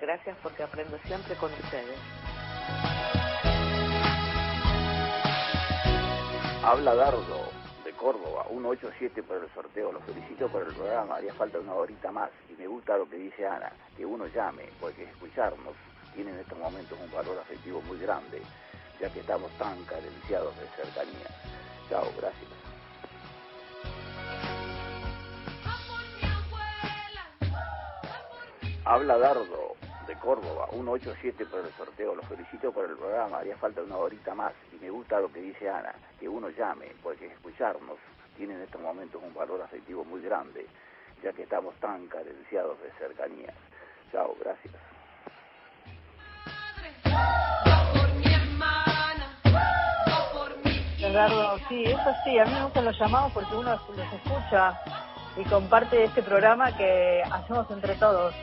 Gracias porque aprendo siempre con ustedes. Habla Dardo, de Córdoba, 187 por el sorteo. Los felicito por el programa, haría falta una horita más. Y me gusta lo que dice Ana, que uno llame, porque escucharnos tiene en estos momentos un valor afectivo muy grande, ya que estamos tan carenciados de cercanía. Chao, gracias. Habla Dardo, de Córdoba, 187 por el sorteo. Los felicito por el programa, haría falta una horita más. Y me gusta lo que dice Ana, que uno llame, porque escucharnos tiene en estos momentos un valor afectivo muy grande, ya que estamos tan carenciados de cercanía. Chao, gracias. Eduardo, sí, eso sí, a mí me gustan los llamados porque uno los escucha y comparte este programa que hacemos entre todos.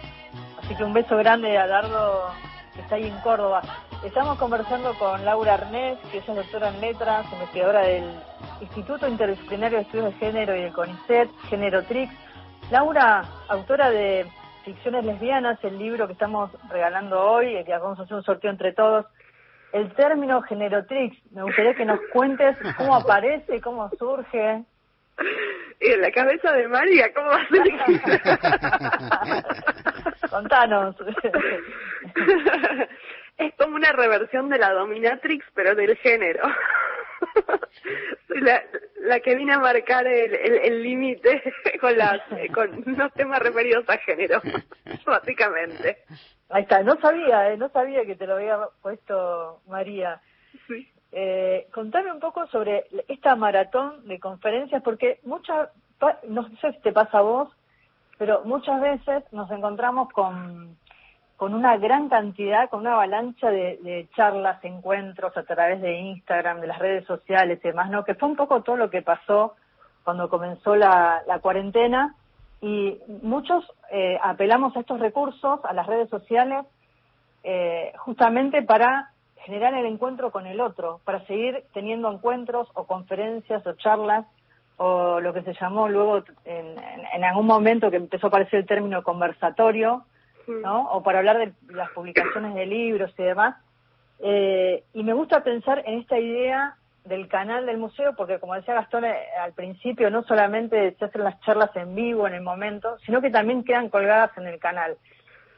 Así que un beso grande a Dardo, que está ahí en Córdoba. Estamos conversando con Laura Arnés, que ella es doctora en letras, investigadora del Instituto Interdisciplinario de Estudios de Género y del CONICET, Generotrix. Laura, autora de Ficciones Lesbianas, el libro que estamos regalando hoy, que vamos a hacer un sorteo entre todos. El término Generotrix, me gustaría que nos cuentes cómo aparece, cómo surge. Y en la cabeza de María, ¿cómo va a ser? Contanos. es como una reversión de la dominatrix, pero del género. Soy la, la que viene a marcar el el- el límite con, las con los temas referidos a género, básicamente. Ahí está, no sabía, eh, no sabía que te lo había puesto María. Sí. Eh, contame un poco sobre esta maratón de conferencias, porque muchas, no sé si te pasa a vos, pero muchas veces nos encontramos con, con una gran cantidad, con una avalancha de, de charlas, encuentros a través de Instagram, de las redes sociales y demás, ¿no? Que fue un poco todo lo que pasó cuando comenzó la, la cuarentena y muchos eh, apelamos a estos recursos, a las redes sociales, eh, justamente para generar el encuentro con el otro, para seguir teniendo encuentros o conferencias o charlas o lo que se llamó luego en, en- algún momento que empezó a aparecer el término conversatorio, ¿no? O para hablar de las publicaciones de libros y demás. Eh, y me gusta pensar en esta idea del canal del museo, porque como decía Gastón eh, al principio, no solamente se hacen las charlas en vivo en el momento, sino que también quedan colgadas en el canal.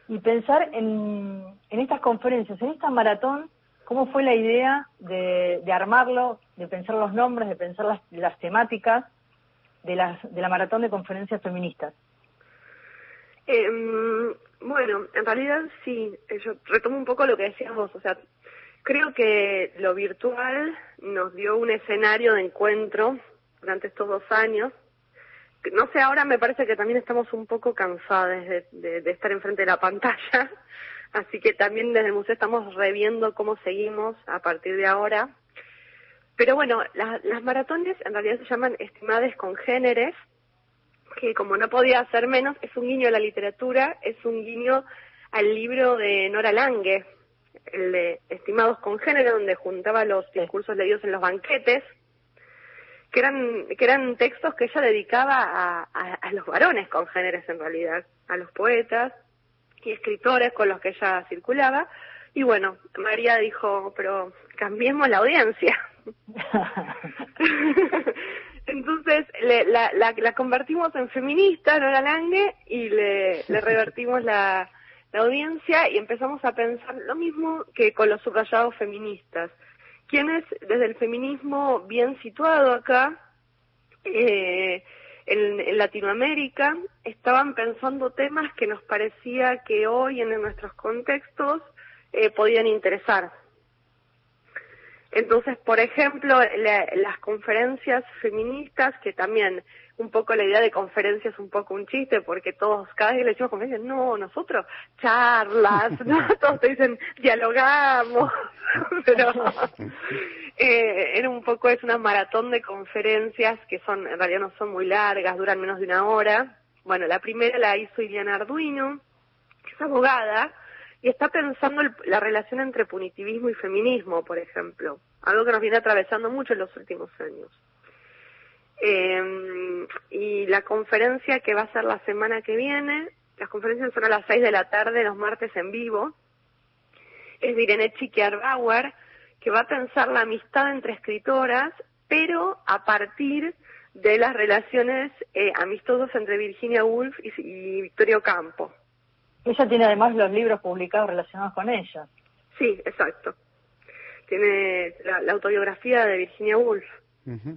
Y pensar en, en estas conferencias, en esta maratón, cómo fue la idea de, de armarlo, de pensar los nombres, de pensar las, las temáticas de, las, de la maratón de conferencias feministas. Em, bueno, en realidad sí, eh, yo retomo un poco lo que decías vos, o sea, creo que lo virtual nos dio un escenario de encuentro durante estos dos años. No sé, ahora me parece que también estamos un poco cansadas de, de- de estar enfrente de la pantalla, así que también desde el museo estamos reviendo cómo seguimos a partir de ahora. Pero bueno, la- las maratones en realidad se llaman Estimades Congéneres, que como no podía ser menos, es un guiño a la literatura, es un guiño al libro de Nora Lange, el de Estimados Congéneres, donde juntaba los discursos leídos en los banquetes, que eran, que eran textos que ella dedicaba a, a, a los varones congéneres en realidad, a los poetas y escritores con los que ella circulaba. Y bueno, María dijo, pero cambiemos la audiencia. Entonces le- la, la, la convertimos en feminista, Nora Lange, y le, le revertimos la, la audiencia y empezamos a pensar lo mismo que con los subrayados feministas. Quienes desde el feminismo bien situado acá, eh, en, Latinoamérica, estaban pensando temas que nos parecía que hoy en nuestros contextos eh, podían interesar. Entonces, por ejemplo, la- las conferencias feministas, que también un poco la idea de conferencia es un poco un chiste, porque todos, cada vez que le decimos conferencias, no, nosotros, charlas, ¿no? Todos te dicen, dialogamos, pero eh, era un poco, es una maratón de conferencias que son, en realidad no son muy largas, duran menos de una hora. Bueno, la primera la hizo Iliana Arduino, que es abogada, y está pensando el- la relación entre punitivismo y feminismo, por ejemplo, algo que nos viene atravesando mucho en los últimos años. Eh, y la conferencia que va a ser la semana que viene, las conferencias son a las 6 de la tarde, los martes en vivo, es de Irene Chiquiarbauer, que va a pensar la amistad entre escritoras, pero a partir de las relaciones eh, amistosas entre Virginia Woolf y, y Victorio Campo. Ella tiene además los libros publicados relacionados con ella. Sí, exacto. Tiene la, la autobiografía de Virginia Woolf. Mm,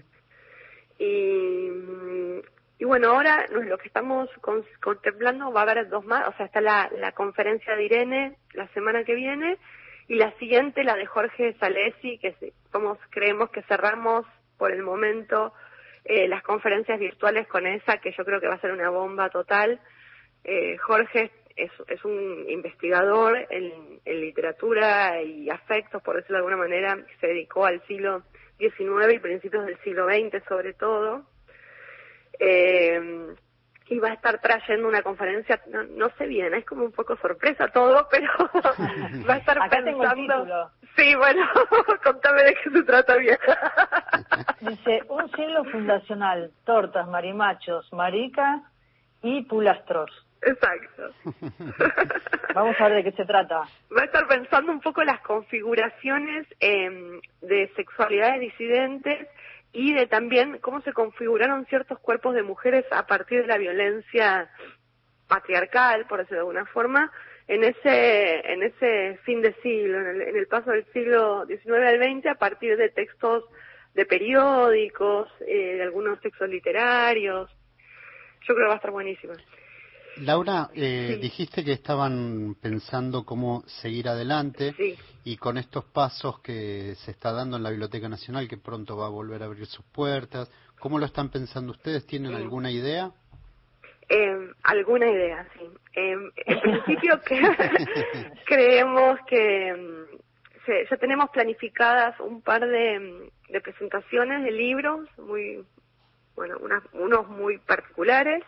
y bueno, ahora lo que estamos con- contemplando va a haber dos más, o sea, está la, la conferencia de Irene la semana que viene y la siguiente, la de Jorge Salesi, que como creemos que cerramos por el momento eh, las conferencias virtuales con esa, que yo creo que va a ser una bomba total. Eh, Jorge es, es un investigador en, literatura y afectos, por decirlo de alguna manera, se dedicó al siglo XIX y principios del siglo XX sobre todo. Eh, y va a estar trayendo una conferencia, no, no sé bien, es como un poco sorpresa todo, pero va a estar Acá pensando... Sí, bueno, contame de qué se trata bien. Dice, un siglo fundacional, tortas, marimachos, marica y pulastros. Exacto. Vamos a ver de qué se trata. va a estar pensando un poco las configuraciones eh, de sexualidades disidentes y de también cómo se configuraron ciertos cuerpos de mujeres a partir de la violencia patriarcal, por decirlo de alguna forma, en ese en ese fin de siglo, en el, en el paso del siglo XIX al XX, a partir de textos de periódicos, eh, de algunos textos literarios. Yo creo que va a estar buenísima. Laura, eh, dijiste que estaban pensando cómo seguir adelante y con estos pasos que se está dando en la Biblioteca Nacional, que pronto va a volver a abrir sus puertas, ¿cómo lo están pensando ustedes? ¿Tienen alguna idea? Eh, alguna idea, sí. Eh, en principio creemos que mm, se- ya tenemos planificadas un par de, de presentaciones de libros, muy, bueno, unas- unos muy particulares.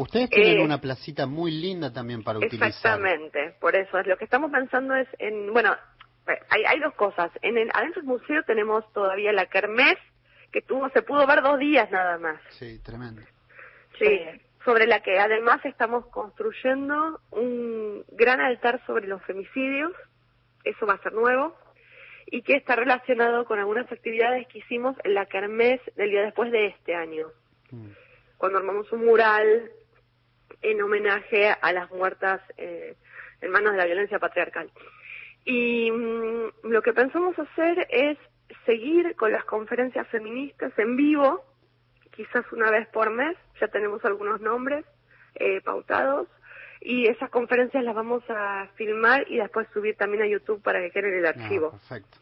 Ustedes tienen Eh, una placita muy linda también para utilizar. Exactamente, por eso es lo que estamos pensando es en, bueno, hay, hay dos cosas. En el adentro del museo tenemos todavía la kermés que tuvo, se pudo ver dos días nada más. Sí, tremendo. Sí, sobre la que además estamos construyendo un gran altar sobre los femicidios, eso va a ser nuevo, y que está relacionado con algunas actividades que hicimos en la Kermés del día después de este año, cuando armamos un mural en homenaje a las muertas eh, en manos de la violencia patriarcal. Y mm, lo que pensamos hacer es seguir con las conferencias feministas en vivo, quizás una vez por mes, ya tenemos algunos nombres eh, pautados, Y esas conferencias las vamos a filmar y después subir también a YouTube para que quede en el archivo. perfecto.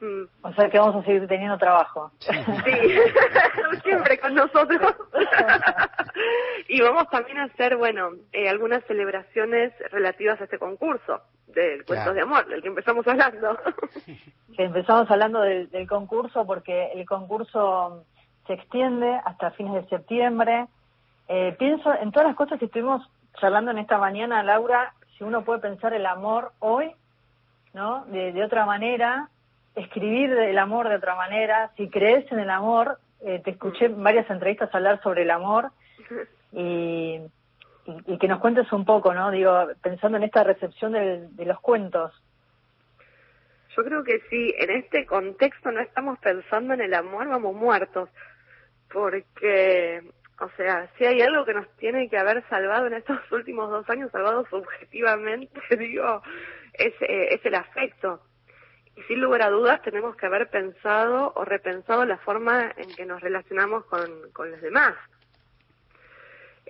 Mm. O sea que vamos a seguir teniendo trabajo. Sí, siempre con nosotros. y vamos también a hacer, bueno, eh, algunas celebraciones relativas a este concurso del Cuentos Claro. de Amor, del que empezamos hablando. que empezamos hablando del, del concurso porque el concurso se extiende hasta fines de septiembre. Eh, pienso en todas las cosas que estuvimos charlando en esta mañana, Laura, si uno puede pensar el amor hoy, ¿no? De, de otra manera, escribir el amor de otra manera, si crees en el amor, eh, te escuché en varias entrevistas hablar sobre el amor y, y, y que nos cuentes un poco, ¿no? Digo, pensando en esta recepción del- de los cuentos. Yo creo que sí, en este contexto no estamos pensando en el amor, vamos muertos. Porque, o sea, si hay algo que nos tiene que haber salvado en estos últimos dos años, salvado subjetivamente, digo, es, eh, es el afecto. Y sin lugar a dudas tenemos que haber pensado o repensado la forma en que nos relacionamos con, con los demás.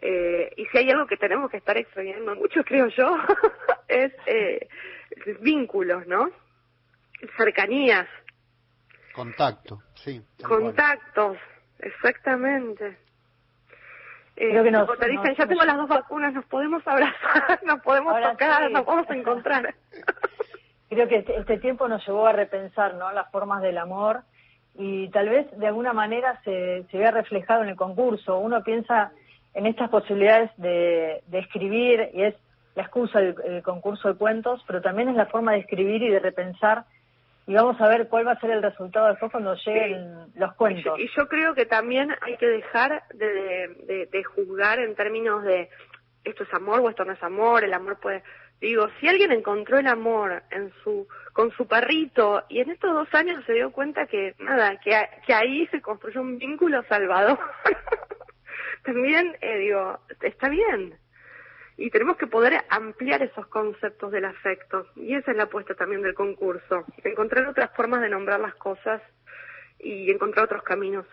Eh, y si hay algo que tenemos que estar extrañando mucho, creo yo, es eh, vínculos, ¿no? Cercanías, Contacto, sí. contactos, exactamente. Eh, Creo que nos- te dicen, nos- ya tengo las dos vacunas, nos podemos abrazar, nos podemos Ahora tocar, sí. nos podemos encontrar. Creo que este, este tiempo nos llevó a repensar ¿no? las formas del amor y tal vez de alguna manera se, se vea reflejado en el concurso. Uno piensa en estas posibilidades de, de escribir y es la excusa del el concurso de cuentos, pero también es la forma de escribir y de repensar y vamos a ver cuál va a ser el resultado después cuando lleguen los cuentos. Y yo creo que también hay que dejar de, de, de juzgar en términos de esto es amor o esto no es amor, el amor puede... Digo, si alguien encontró el amor en su con su perrito y en estos dos años se dio cuenta que nada, que, que ahí se construyó un vínculo salvador, también eh, digo, está bien. Y tenemos que poder ampliar esos conceptos del afecto. Y esa es la apuesta también del concurso. Encontrar otras formas de nombrar las cosas y encontrar otros caminos.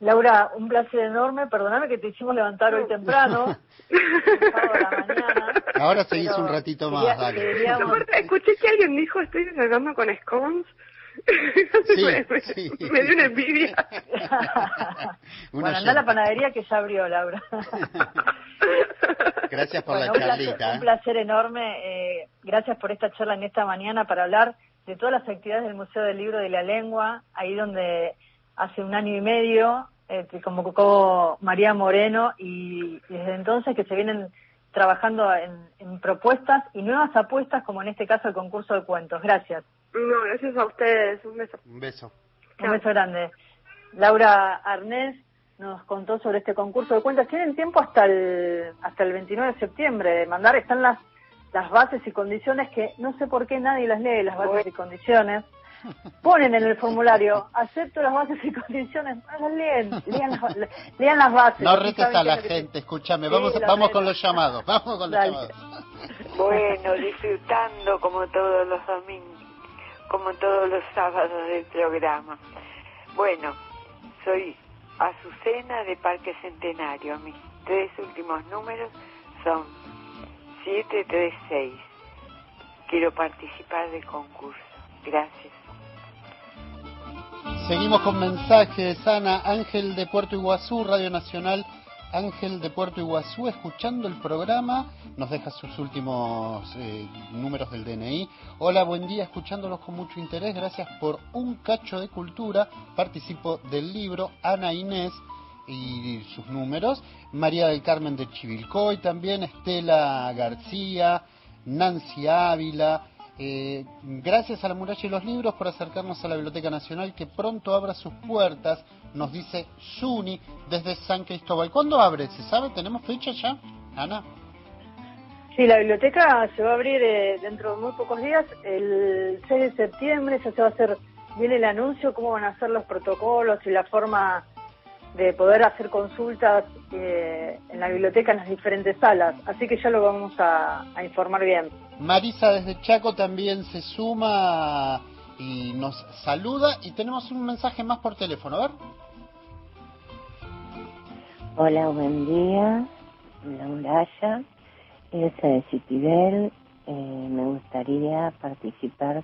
Laura, un placer enorme. Perdóname que te hicimos levantar hoy temprano. mañana. Ahora seguís Pero un ratito quería- más, dale. queríamos- Aparte, escuché que alguien dijo, estoy desayunando con scones. Sí, me, me- sí. me dio una envidia. Bueno, anda a la panadería que ya abrió, Laura. Gracias por Bueno, la un placer, charlita. un ¿eh? placer enorme. eh, gracias por esta charla en esta mañana para hablar de todas las actividades del Museo del Libro de la Lengua, ahí donde hace un año y medio eh, te convocó María Moreno y, y desde entonces que se vienen trabajando en, en propuestas y nuevas apuestas, como en este caso el concurso de cuentos. Gracias. No, gracias a ustedes. Un beso. Un beso. Un beso grande. Laura Arnés nos contó sobre este concurso de cuentas. Tienen tiempo hasta el hasta el 29 de septiembre de mandar. Están las las bases y condiciones que no sé por qué nadie las lee, las bases y condiciones. Ponen en el formulario, acepto las bases y condiciones. No las leen, lean las, lean las bases. No retes a la que- gente, escúchame, vamos, vamos con los llamados, vamos con los Dale. llamados. Bueno, disfrutando como todos los domingos, como todos los sábados del programa. Bueno, soy Azucena de Parque Centenario. Mis tres últimos números son 736. Quiero participar del concurso. Gracias. Seguimos con mensajes, Ana, Ángel de Puerto Iguazú, Radio Nacional, Ángel de Puerto Iguazú, escuchando el programa, nos deja sus últimos eh, números del DNI. Hola, buen día, escuchándolos con mucho interés, gracias por un cacho de cultura. Participo del libro Ana Inés y sus números, María del Carmen de Chivilcoy también, Estela García, Nancy Ávila, eh, gracias a la muralla y los libros por acercarnos a la Biblioteca Nacional que pronto abra sus puertas, nos dice Suni desde San Cristóbal. ¿Cuándo abre? ¿Se sabe? ¿Tenemos fecha ya? Ana. Sí, la biblioteca se va a abrir eh, dentro de muy pocos días, el 6 de septiembre, ya se va a hacer bien el anuncio, cómo van a ser los protocolos y la forma de poder hacer consultas eh, en la biblioteca en las diferentes salas. Así que ya lo vamos a, a informar bien. Marisa desde Chaco también se suma y nos saluda y tenemos un mensaje más por teléfono. A ver. Hola, buen día. Laura Aya, Elsa de Citibel. Eh, me gustaría participar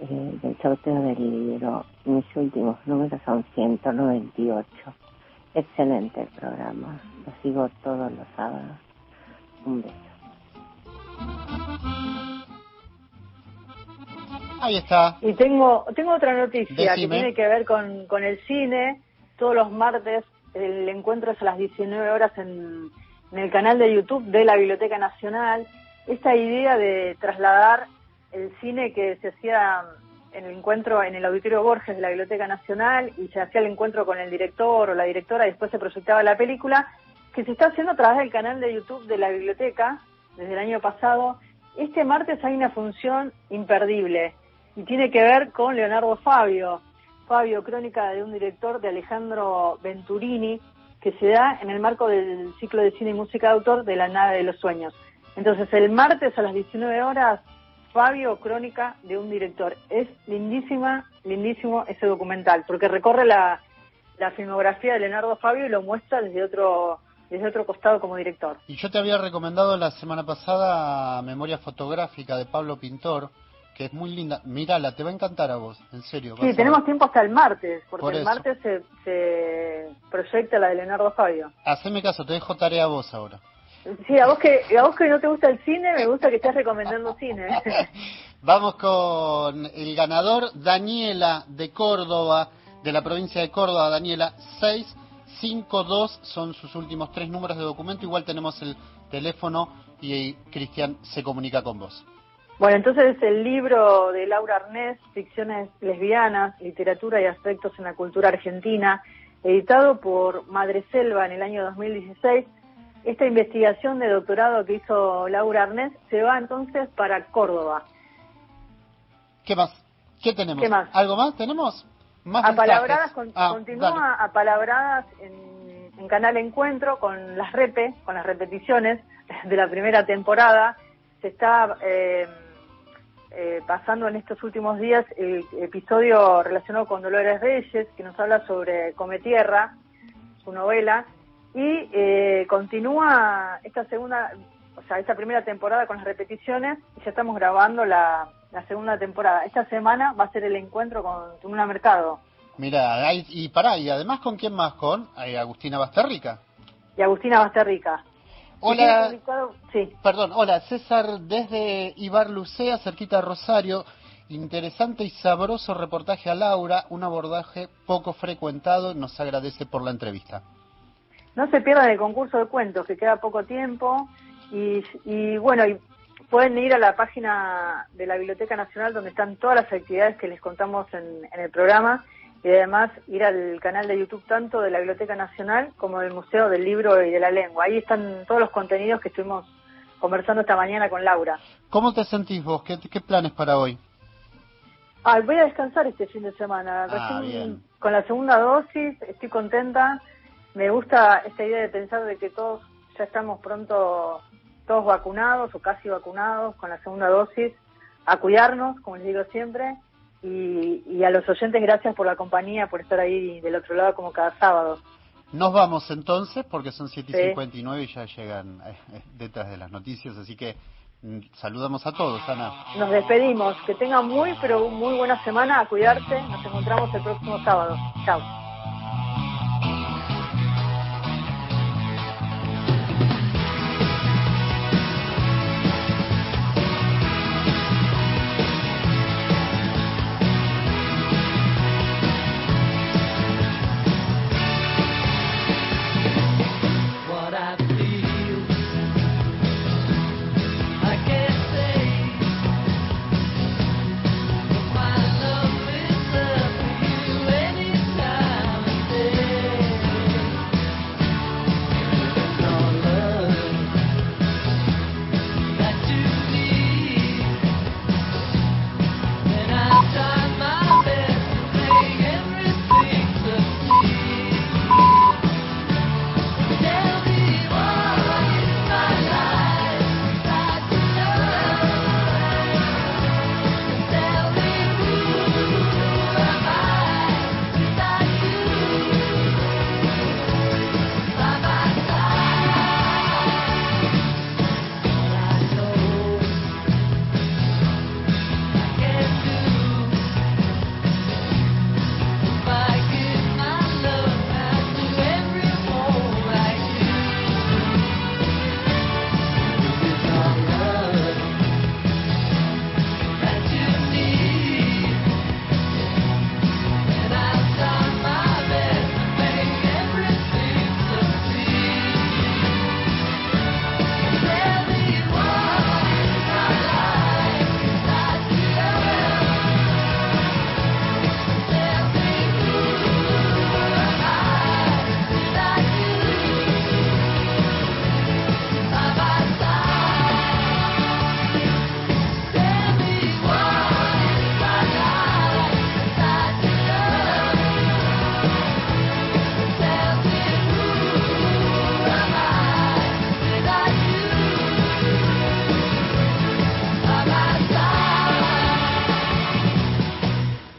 eh, del sorteo del libro. Mis últimos números son 198. Excelente el programa. Lo sigo todos los sábados. Un beso. Ahí está. Y tengo, tengo otra noticia que tiene que ver con, con el cine. Todos los martes el encuentro es a las 19 horas en, en el canal de YouTube de la Biblioteca Nacional. Esta idea de trasladar el cine que se hacía en el encuentro en el Auditorio Borges de la Biblioteca Nacional y se hacía el encuentro con el director o la directora y después se proyectaba la película, que se está haciendo a través del canal de YouTube de la biblioteca desde el año pasado. Este martes hay una función imperdible y tiene que ver con Leonardo Fabio. Fabio, crónica de un director de Alejandro Venturini, que se da en el marco del ciclo de cine y música de autor de La nave de los sueños. Entonces, el martes a las 19 horas, Fabio, crónica de un director. Es lindísima, lindísimo ese documental, porque recorre la, la filmografía de Leonardo Fabio y lo muestra desde otro, desde otro costado como director. Y yo te había recomendado la semana pasada Memoria Fotográfica de Pablo Pintor, que es muy linda. Mírala, te va a encantar a vos, en serio. Sí, tenemos tiempo hasta el martes, porque Por el martes se, se proyecta la de Leonardo Fabio. Haceme caso, te dejo tarea a vos ahora. Sí, a vos que a vos que no te gusta el cine, me gusta que estés recomendando cine. Vamos con el ganador, Daniela de Córdoba, de la provincia de Córdoba, Daniela 652 son sus últimos tres números de documento, igual tenemos el teléfono y Cristian se comunica con vos. Bueno, entonces es el libro de Laura Arnés, Ficciones lesbianas, literatura y aspectos en la cultura argentina, editado por Madre Selva en el año 2016. Esta investigación de doctorado que hizo Laura Arnés se va entonces para Córdoba. ¿Qué más? ¿Qué tenemos? ¿Qué más? ¿Algo más tenemos? Más Apalabradas, con- Ah, continúa dale. apalabradas en, en Canal Encuentro con las repe, con las repeticiones de la primera temporada. Se está eh, eh, pasando en estos últimos días el episodio relacionado con Dolores Reyes, que nos habla sobre Come Tierra, su novela, y eh, continúa esta segunda, o sea, esta primera temporada con las repeticiones, y ya estamos grabando la, la segunda temporada. Esta semana va a ser el encuentro con Tuna Mercado. Mira, hay- y pará, y además con quién más, con eh, Agustina Basterrica. y Agustina Basterrica. Hola. Y sí. Perdón, hola, César desde Ibar Lucea, cerquita de Rosario. Interesante y sabroso reportaje a Laura, un abordaje poco frecuentado, nos agradece por la entrevista. No se pierdan el concurso de cuentos, que queda poco tiempo. Y, y bueno, y pueden ir a la página de la Biblioteca Nacional donde están todas las actividades que les contamos en, en el programa. Y además ir al canal de YouTube tanto de la Biblioteca Nacional como del Museo del Libro y de la Lengua. Ahí están todos los contenidos que estuvimos conversando esta mañana con Laura. ¿Cómo te sentís vos? ¿Qué, qué planes para hoy? Ah, voy a descansar este fin de semana. Ah, Recién bien. con la segunda dosis estoy contenta. Me gusta esta idea de pensar de que todos ya estamos pronto todos vacunados o casi vacunados con la segunda dosis. A cuidarnos, como les digo siempre. Y, y a los oyentes, gracias por la compañía, por estar ahí del otro lado como cada sábado. Nos vamos entonces, porque son 7 y Sí. 59 y ya llegan eh, eh, detrás de las noticias, así que mm, saludamos a todos, Ana. Nos despedimos. Que tengan muy, pero muy buena semana. A cuidarse. Nos encontramos el próximo sábado. Chao.